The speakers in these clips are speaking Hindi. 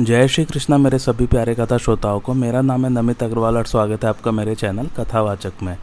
जय श्री कृष्णा, मेरे सभी प्यारे कथा श्रोताओं को। मेरा नाम है नमित अग्रवाल और स्वागत है आपका मेरे चैनल कथावाचक में।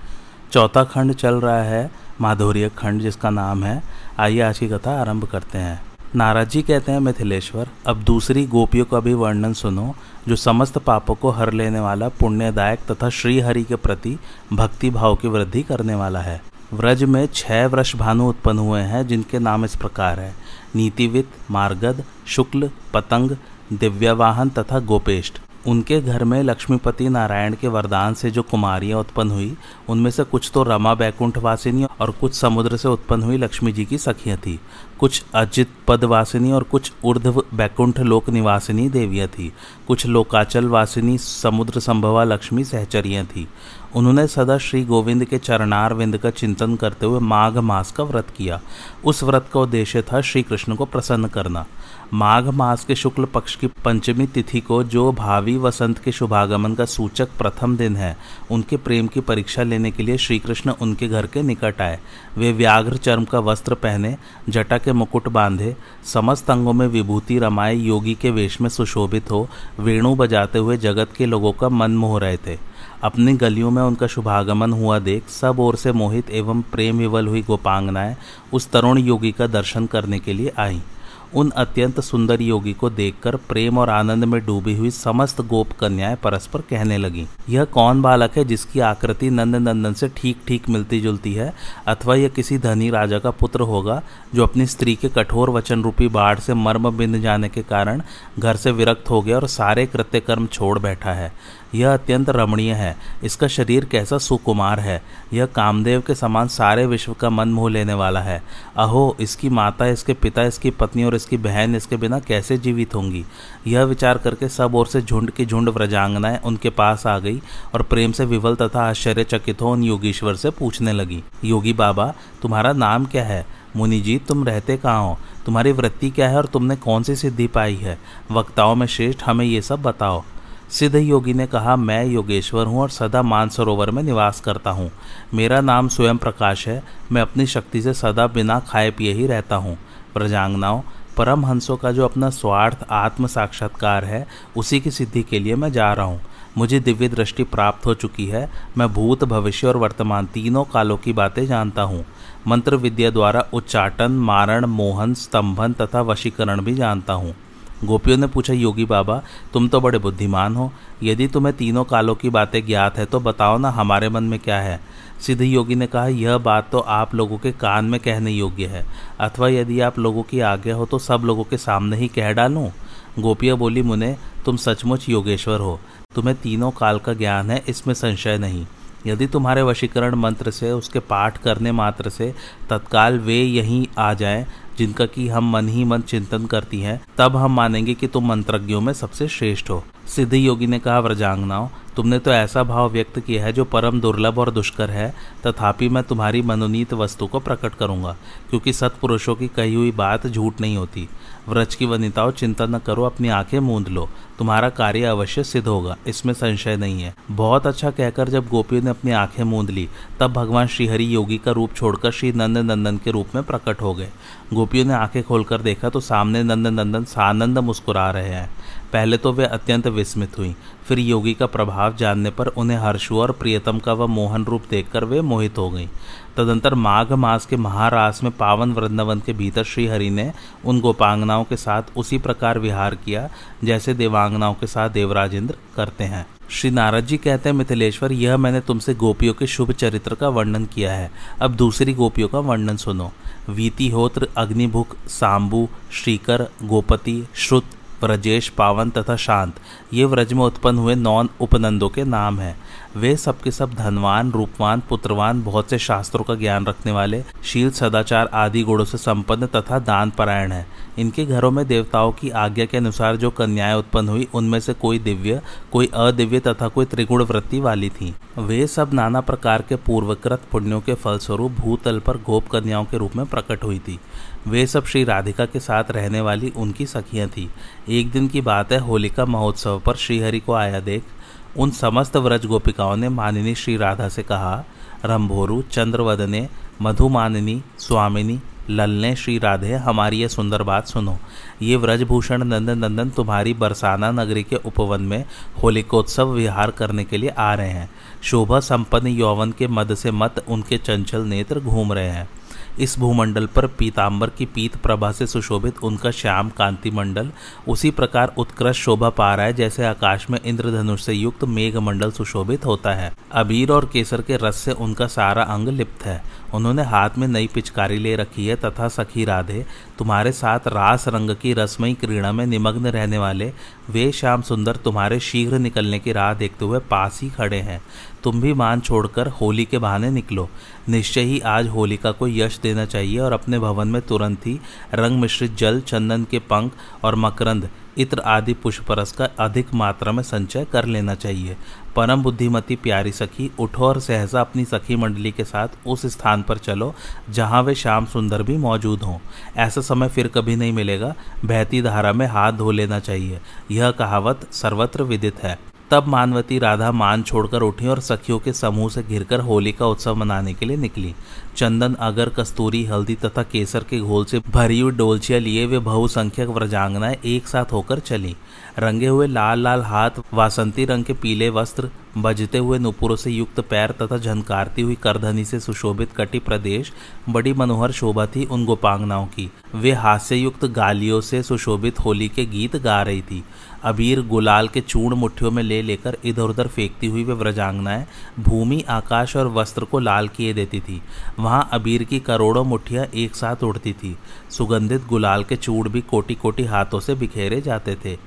चौथा खंड चल रहा है, माधुर्य खंड जिसका नाम है। आइए आज की कथा आरंभ करते हैं। नाराज़ जी कहते हैं, मिथिलेश्वर, अब दूसरी गोपियों का भी वर्णन सुनो, जो समस्त पापों को हर लेने वाला, पुण्यदायक तथा श्रीहरि के प्रति भक्ति भाव की वृद्धि करने वाला है। व्रज में छह वृष भानु उत्पन्न हुए हैं, जिनके नाम इस प्रकार है। नीतिवित, मार्गद, शुक्ल, पतंग दिव्यवाहन तथा गोपेष्ट उनके घर में लक्ष्मीपति नारायण के वरदान से जो कुमारियाँ उत्पन्न हुई, उनमें से कुछ तो रमा बैकुंठ वासिनी और कुछ समुद्र से उत्पन्न हुई लक्ष्मी जी की सखियाँ थी। कुछ अजित पदवासिनी और कुछ ऊर्ध्व बैकुंठ लोक निवासिनी देवियाँ थी। कुछ लोकाचल वासिनी समुद्र संभवा लक्ष्मी सहचरियाँ थी। उन्होंने सदा श्री गोविंद के चरणार विंद का चिंतन करते हुए माघ मास का व्रत किया। उस व्रत का उद्देश्य था श्री कृष्ण को प्रसन्न करना। माघ मास के शुक्ल पक्ष की पंचमी तिथि को जो भावी वसंत के शुभागमन का सूचक प्रथम दिन है, उनके प्रेम की परीक्षा लेने के लिए श्री कृष्ण उनके घर के निकट आए। वे व्याघ्र चर्म का वस्त्र पहने, जटा के मुकुट बांधे, समस्त अंगों में विभूति रमाए, योगी के वेश में सुशोभित हो, वेणु बजाते हुए जगत के लोगों का मन मोह रहे थे। अपनी गलियों में उनका शुभागमन हुआ देख, सब ओर से मोहित एवं प्रेम विवल हुई गोपांगनाएँ उस तरुण योगी का दर्शन करने के लिए आईं। उन अत्यंत सुंदर योगी को देखकर प्रेम और आनंद में डूबी हुई समस्त गोप कन्याएँ परस्पर कहने लगी, यह कौन बालक है जिसकी आकृति नंद नंदन से ठीक ठीक मिलती जुलती है? अथवा यह किसी धनी राजा का पुत्र होगा जो अपनी स्त्री के कठोर वचन रूपी बाढ़ से मर्म बिंद जाने के कारण घर से विरक्त हो गया और सारे कृत्य कर्म छोड़ बैठा है? यह अत्यंत रमणीय है। इसका शरीर कैसा सुकुमार है। यह कामदेव के समान सारे विश्व का मन मोह लेने वाला है। अहो, इसकी माता, इसके पिता, इसकी पत्नी और इसकी बहन इसके बिना कैसे जीवित होंगी? यह विचार करके सब ओर से झुंड की झुंड व्रजांगनाएँ उनके पास आ गई और प्रेम से विवल तथा आश्चर्यचकित हो उन योगीश्वर से पूछने लगी। योगी बाबा, तुम्हारा नाम क्या है? मुनि जी तुम रहते कहाँ हो? तुम्हारी वृत्ति क्या है और तुमने कौन सी सिद्धि पाई है? वक्ताओं में श्रेष्ठ हमें ये सब बताओ। सिद्ध योगी ने कहा, मैं योगेश्वर हूँ और सदा मानसरोवर में निवास करता हूँ। मेरा नाम स्वयं प्रकाश है। मैं अपनी शक्ति से सदा बिना खाए पिए ही रहता हूँ। प्रजांगनाओं परम हंसों का जो अपना स्वार्थ, आत्म साक्षात्कार है, उसी की सिद्धि के लिए मैं जा रहा हूँ। मुझे दिव्य दृष्टि प्राप्त हो चुकी है। मैं भूत, भविष्य और वर्तमान तीनों कालों की बातें जानता हूँ। मंत्र विद्या द्वारा उच्चाटन, मारण, मोहन, स्तंभन तथा वशीकरण भी जानता हूँ। गोपियों ने पूछा, योगी बाबा, तुम तो बड़े बुद्धिमान हो। यदि तुम्हें तीनों कालों की बातें ज्ञात है तो बताओ ना हमारे मन में क्या है? सिद्ध योगी ने कहा, यह बात तो आप लोगों के कान में कहने योग्य है। अथवा यदि आप लोगों की आज्ञा हो तो सब लोगों के सामने ही कह डालूं? गोपिया बोली, मुने, तुम सचमुच योगेश्वर हो। तुम्हें तीनों काल का ज्ञान है, इसमें संशय नहीं। यदि तुम्हारे वशीकरण मंत्र से, उसके पाठ करने मात्र से तत्काल वे यहीं आ जाएँ, जिनका कि हम मन ही मन चिंतन करती हैं, तब हम मानेंगे कि तुम मंत्रज्ञों में सबसे श्रेष्ठ हो। सिद्धि योगी ने कहा, व्रजांगनाओं, तुमने तो ऐसा भाव व्यक्त किया है जो परम दुर्लभ और दुष्कर है, तथापि मैं तुम्हारी मनोनीत वस्तु को प्रकट करूँगा, क्योंकि सत्पुरुषों की कही हुई बात झूठ नहीं होती। व्रज की वनिताओं, चिंता न करो, अपनी आँखें मूंद लो। तुम्हारा कार्य अवश्य सिद्ध होगा। इसमें संशय नहीं है। बहुत अच्छा कहकर जब गोपियों ने अपनी आँखें मूंद ली, तब भगवान श्रीहरि योगी का रूप छोड़कर श्री नंद नंदन के रूप में प्रकट हो गए। गोपियों ने आँखें खोलकर देखा तो सामने नंद नंदन सानंद मुस्कुरा रहे हैं। पहले तो वे अत्यंत विस्मित हुई। फिर योगी का प्रभाव जानने पर उन्हें हर्षु और प्रियतम का वह मोहन रूप देखकर वे मोहित हो गईं। तदंतर माघ मास के महारास में पावन वृंदावन के भीतर श्री हरि ने उन गोपांगनाओं के साथ उसी प्रकार विहार किया, जैसे देवांगनाओं के साथ देवराज इंद्र करते हैं। श्री नारद जी कहते हैं, मिथिलेश्वर, यह मैंने तुमसे गोपियों के शुभ चरित्र का वर्णन किया है। अब दूसरी गोपियों का वर्णन सुनो। वीतिहोत्र अग्निभुक सांबु, श्रीकर, गोपति, श्रुत व्रजेश पावन तथा शांत। ये व्रज में उत्पन्न हुए नौन उपनंदों के नाम हैं। वे सबके सब धनवान, रूपवान, पुत्रवान, बहुत से शास्त्रों का ज्ञान रखने वाले, शील, सदाचार आदि गुणों से संपन्न तथा दान परायण है। इनके घरों में देवताओं की आज्ञा के अनुसार जो कन्याएँ उत्पन्न हुई, उनमें से कोई दिव्य, कोई अदिव्य तथा कोई त्रिगुण वृत्ति वाली थी। वे सब नाना प्रकार के पूर्वकृत पुण्यों के फलस्वरूप भूतल पर गोप कन्याओं के रूप में प्रकट हुई थी। वे सब श्री राधिका के साथ रहने वाली उनकी सखियाँ थी। एक दिन की बात है, होलिका महोत्सव पर श्रीहरि को आया देख उन समस्त व्रज गोपिकाओं ने मानिनी श्री राधा से कहा, रंभोरु, चंद्रवदने, मधुमानिनी, स्वामिनी, ललने श्री राधे, हमारी यह सुंदर बात सुनो। ये व्रजभूषण नंदन नंदन तुम्हारी बरसाना नगरी के उपवन में होलिकोत्सव विहार करने के लिए आ रहे हैं। शोभा संपन्न यौवन के मद से मत उनके चंचल नेत्र घूम रहे हैं। इस भूमंडल पर पीताम्बर की पीत प्रभा से सुशोभित उनका श्याम कांति मंडल, उसी प्रकार उत्कृष्ट शोभा पा रहा है जैसे आकाश में इंद्रधनुष से युक्त मेघ मंडल सुशोभित होता है। अबीर और केसर के रस से उनका सारा अंग लिप्त है। उन्होंने हाथ में नई पिचकारी ले रखी है तथा सखी राधे, तुम्हारे साथ रास रंग की रसमयी क्रीड़ा में निमग्न रहने वाले वे श्याम सुंदर तुम्हारे शीघ्र निकलने की राह देखते हुए पास ही खड़े हैं। तुम भी मान छोड़कर होली के बहाने निकलो। निश्चय ही आज होलिका को यश देना चाहिए और अपने भवन में तुरंत ही रंग मिश्रित जल, चंदन के पंख और मकरंद इत्र आदि पुष्परस का अधिक मात्रा में संचय कर लेना चाहिए। परम बुद्धिमती प्यारी सखी, उठो और सहसा अपनी सखी मंडली के साथ उस स्थान पर चलो, जहाँ वे श्याम सुंदर भी मौजूद हों। ऐसा समय फिर कभी नहीं मिलेगा। बहती धारा में हाथ धो लेना चाहिए। यह कहावत सर्वत्र विदित है। तब मानवती राधा मान छोड़कर उठी और सखियों के समूह से घिरकर होली का उत्सव मनाने के लिए निकली। चंदन, अगर, कस्तूरी, हल्दी तथा केसर के घोल से भरी हुई डोलचिया लिए वे बहुसंख्यक व्रजांगनाएँ एक साथ होकर चली। रंगे हुए लाल लाल हाथ, वासंती रंग के पीले वस्त्र, बजते हुए नुपुरों से युक्त पैर तथा झनकारती हुई करधनी से सुशोभित कटी प्रदेश, बड़ी मनोहर शोभा थी उन गोपांगनाओं की। वे हास्य युक्त गालियों से सुशोभित होली के गीत गा रही थी। अबीर गुलाल के चूर्ण मुठ्ठियों में ले लेकर इधर उधर फेंकती हुई वे व्रजांगनाएँ, भूमि, आकाश और वस्त्र को लाल किए देती थी। वहाँ अबीर की करोड़ों मुठ्ठियाँ एक साथ उड़ती थी। सुगंधित गुलाल के चूड़ भी कोटि कोटि हाथों से बिखेरे जाते थे।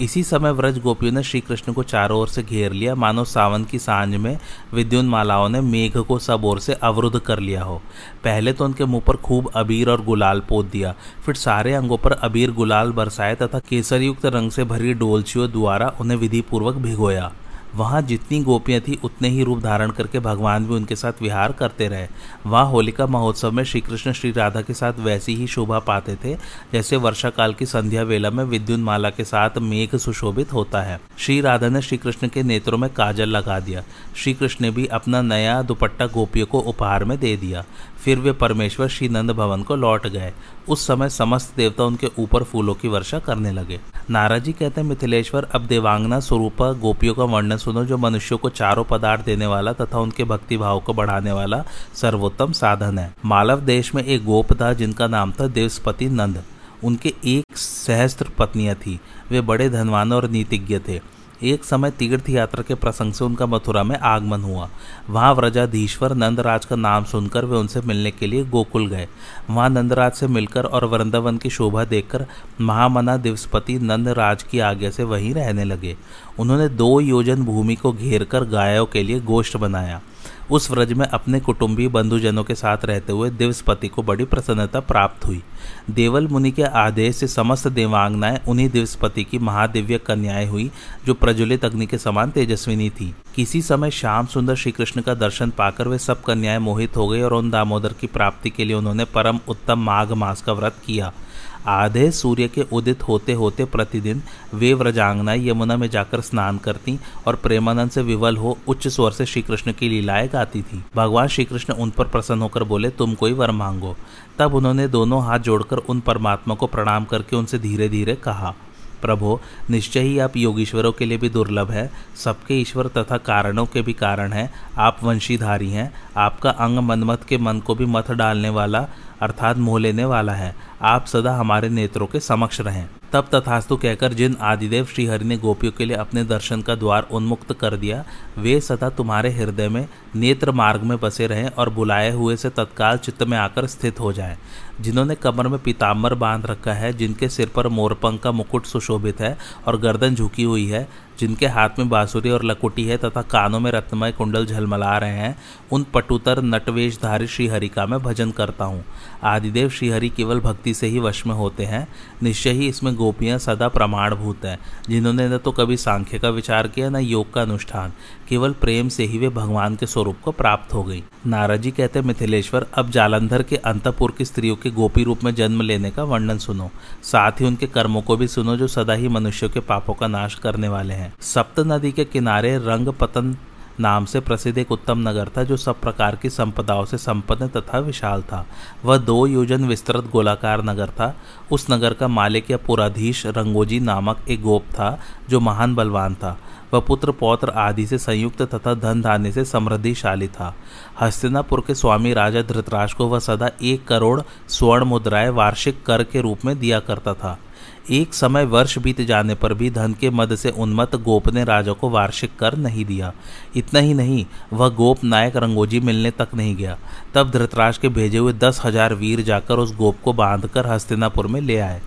इसी समय व्रज गोपियों ने श्री कृष्ण को चारों ओर से घेर लिया। मानो सावन की साँझ में विद्युन मालाओं ने मेघ को सब ओर से अवरुद्ध कर लिया हो। पहले तो उनके मुँह पर खूब अबीर और गुलाल पोत दिया। फिर सारे अंगों पर अबीर गुलाल बरसाए तथा केसरयुक्त रंग से भरी डोलचियों द्वारा उन्हें विधिपूर्वक भिगोया। वहाँ जितनी गोपियाँ थी, उतने ही रूप धारण करके भगवान भी उनके साथ विहार करते रहे। वहाँ होलिका महोत्सव में श्री कृष्ण श्री राधा के साथ वैसी ही शोभा पाते थे, जैसे वर्षा काल की संध्या वेला में विद्युन माला के साथ मेघ सुशोभित होता है। श्री राधा ने श्री कृष्ण के नेत्रों में काजल लगा दिया। श्री कृष्ण ने भी अपना नया दुपट्टा गोपियों को उपहार में दे दिया। फिर वे परमेश्वर श्री नंद भवन को लौट गए। उस समय समस्त देवता उनके ऊपर फूलों की वर्षा करने लगे। नाराजी कहते हैं, मिथिलेश्वर, अब देवांगना स्वरूप गोपियों का वर्णन सुनो, जो मनुष्यों को चारों पदार्थ देने वाला तथा उनके भक्ति भाव को बढ़ाने वाला सर्वोत्तम साधन है। मालव देश में एक गोप था, जिनका नाम था देवस्पति नंद। उनके एक सहस्त्र पत्नियाँ थी। वे बड़े धनवान और नीतिज्ञ थे। एक समय तीर्थ यात्रा के प्रसंग से उनका मथुरा में आगमन हुआ। वहाँ व्रजाधीश्वर नंदराज का नाम सुनकर वे उनसे मिलने के लिए गोकुल गए। वहाँ नंदराज से मिलकर और वृंदावन की शोभा देखकर महामना दिवसपति नंदराज की आज्ञा से वहीं रहने लगे। उन्होंने दो योजन भूमि को घेर कर गायों के लिए गोष्ठ बनाया। उस व्रज में अपने कुटुंबी बंधुजनों के साथ रहते हुए दिवसपति को बड़ी प्रसन्नता प्राप्त हुई। देवल मुनि के आदेश से समस्त देवांगनाएँ उन्हीं दिवसपति की महादिव्य कन्याएँ हुई, जो प्रज्वलित अग्नि के समान तेजस्विनी थी। किसी समय श्याम सुंदर श्री कृष्ण का दर्शन पाकर वे सब कन्याएँ मोहित हो गई और उन दामोदर की प्राप्ति के लिए उन्होंने परम उत्तम माघ मास का व्रत किया। आधे सूर्य के उदित होते होते प्रतिदिन वे व्रजांगनाएँ यमुना में जाकर स्नान करती और प्रेमानंद से विवल हो उच्च स्वर से श्री कृष्ण की लीलाएँ गाती थी। भगवान श्री कृष्ण उन पर प्रसन्न होकर बोले, तुम कोई वर मांगो। तब उन्होंने दोनों हाथ जोड़कर उन परमात्मा को प्रणाम करके उनसे धीरे धीरे कहा। प्रभो, निश्चय ही आप योगीश्वरों के लिए भी दुर्लभ है। सबके ईश्वर तथा कारणों के भी कारण हैं। आप वंशीधारी हैं। आपका अंग मनमत के मन को भी मत डालने वाला, अर्थात मोह लेने वाला है। आप सदा हमारे नेत्रों के समक्ष रहें। तब तथास्तु कहकर जिन आदिदेव श्रीहरि ने गोपियों के लिए अपने दर्शन का द्वार उन्मुक्त कर दिया, वे सदा तुम्हारे हृदय में नेत्र मार्ग में बसे रहें और बुलाए हुए से तत्काल चित्त में आकर स्थित हो जाएँ। जिन्होंने कमर में पीताम्बर बाँध रखा है, जिनके सिर पर मोरपंख का मुकुट सुशोभित है और गर्दन झुकी हुई है जिनके हाथ में बांसुरी और लकुटी है तथा कानों में रत्नमय कुंडल झलमला रहे हैं, उन पटुतर नटवेशधारी श्रीहरि का मैं भजन करता हूँ। आदिदेव श्रीहरि केवल भक्ति से ही वश में होते हैं। निश्चय ही इसमें गोपियाँ सदा प्रमाणभूत हैं। जिन्होंने न तो कभी सांख्य का विचार किया, न योग का अनुष्ठान। केवल प्रेम से ही वे भगवान के स्वरूप को प्राप्त हो गई। नारद जी कहते मिथिलेश्वर, अब जालंधर के अंतपुर की स्त्रियों के गोपी रूप में जन्म लेने का वर्णन सुनो। साथ ही उनके कर्मों को भी सुनो जो सदा ही मनुष्यों के पापों का नाश करने वाले हैं। सप्त नदी के किनारे रंग पतन नाम से प्रसिद्ध एक उत्तम नगर था, जो सब प्रकार की संपदाओं से संपन्न तथा विशाल था। वह दो योजन विस्तृत गोलाकार नगर था। उस नगर का मालिक या पुराधीश रंगोजी नामक एक गोप था, जो महान बलवान था। वह पुत्र पौत्र आदि से संयुक्त तथा धन धान्य से समृद्धिशाली था। हस्तिनापुर के स्वामी राजा धृतराज को वह सदा एक करोड़ स्वर्ण मुद्राएँ वार्षिक कर के रूप में दिया करता था। एक समय वर्ष बीत जाने पर भी धन के मद से उन्मत्त गोप ने राजा को वार्षिक कर नहीं दिया। इतना ही नहीं, वह गोप नायक रंगोजी मिलने तक नहीं गया। तब धृतराज के भेजे हुए दस हज़ार वीर जाकर उस गोप को बांधकर हस्तिनापुर में ले आए।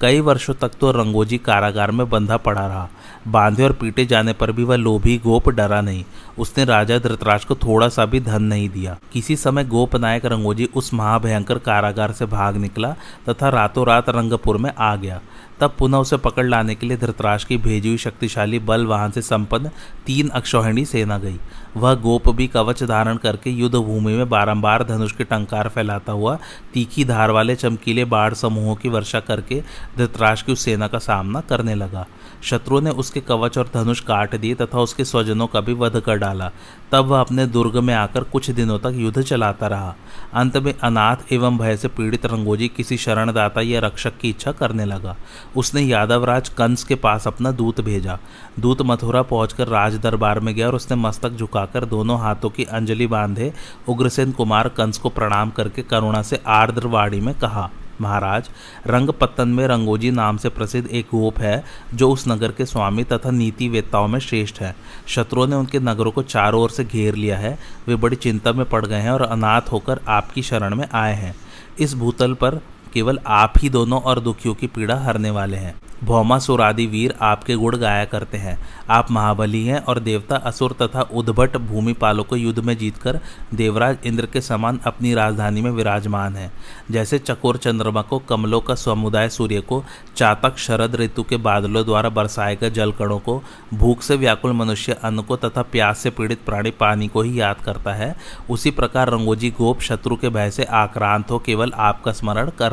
कई वर्षों तक तो रंगोजी कारागार में बंधा पड़ा रहा। बांधे और पीटे जाने पर भी वह लोभी, गोप डरा नहीं। उसने राजा धृतराज को थोड़ा सा भी धन नहीं दिया। किसी समय गोप नायक रंगोजी उस महाभयंकर कारागार से भाग निकला तथा रातों रात रंगपुर में आ गया। तब पुनः उसे पकड़ लाने के लिए धृतराज की भेजी हुई शक्तिशाली बल वाहन से संपन्न तीन अक्षौहिणी सेना गई। वह गोप भी कवच धारण करके युद्ध भूमि में बारंबार धनुष के टंकार फैलाता हुआ तीखी धार वाले चमकीले बाढ़ समूहों की वर्षा करके धृतराज की सेना का सामना करने लगा। शत्रु ने उसके कवच और धनुष काट दिए तथा उसके स्वजनों का भी वध कर डाला। तब वह अपने दुर्ग में आकर कुछ दिनों तक युद्ध चलाता रहा। अंत में अनाथ एवं भय से पीड़ित रंगोजी किसी शरणदाता या रक्षक की इच्छा करने लगा। उसने यादवराज कंस के पास अपना दूत भेजा। दूत मथुरा पहुंचकर राज दरबार में गया और उसने मस्तक झुकाकर दोनों हाथों की अंजलि बांधे। उग्रसेन कुमार कंस को प्रणाम करके करुणा से आर्द्रवाड़ी में कहा महाराज, रंगपत्तन में रंगोजी नाम से प्रसिद्ध एक गोप है, जो उस नगर के स्वामी तथा नीति वेताओं में श्रेष्ठ है। शत्रुओं ने उनके नगरों को चारों ओर से घेर लिया है। वे बड़ी चिंता में पड़ गए हैं और अनाथ होकर आपकी शरण में आए हैं। इस भूतल पर केवल आप ही दोनों और दुखियों की पीड़ा हरने वाले हैं। भौमासुर आदि वीर आपके गुण गाया करते हैं। आप महाबली हैं और देवता असुर तथा उद्भट भूमिपालों को युद्ध में जीतकर देवराज इंद्र के समान अपनी राजधानी में विराजमान है। जैसे चकोर चंद्रमा को कमलों का समुदाय सूर्य को, चातक शरद ऋतु के बादलों द्वारा बरसाए गए जलकणों को, भूख से व्याकुल मनुष्य अन्न को तथा प्यास से पीड़ित प्राणी पानी को ही याद करता है, उसी प्रकार रंगोजी गोप शत्रु के भय से आक्रांत हो केवल आपका स्मरण कर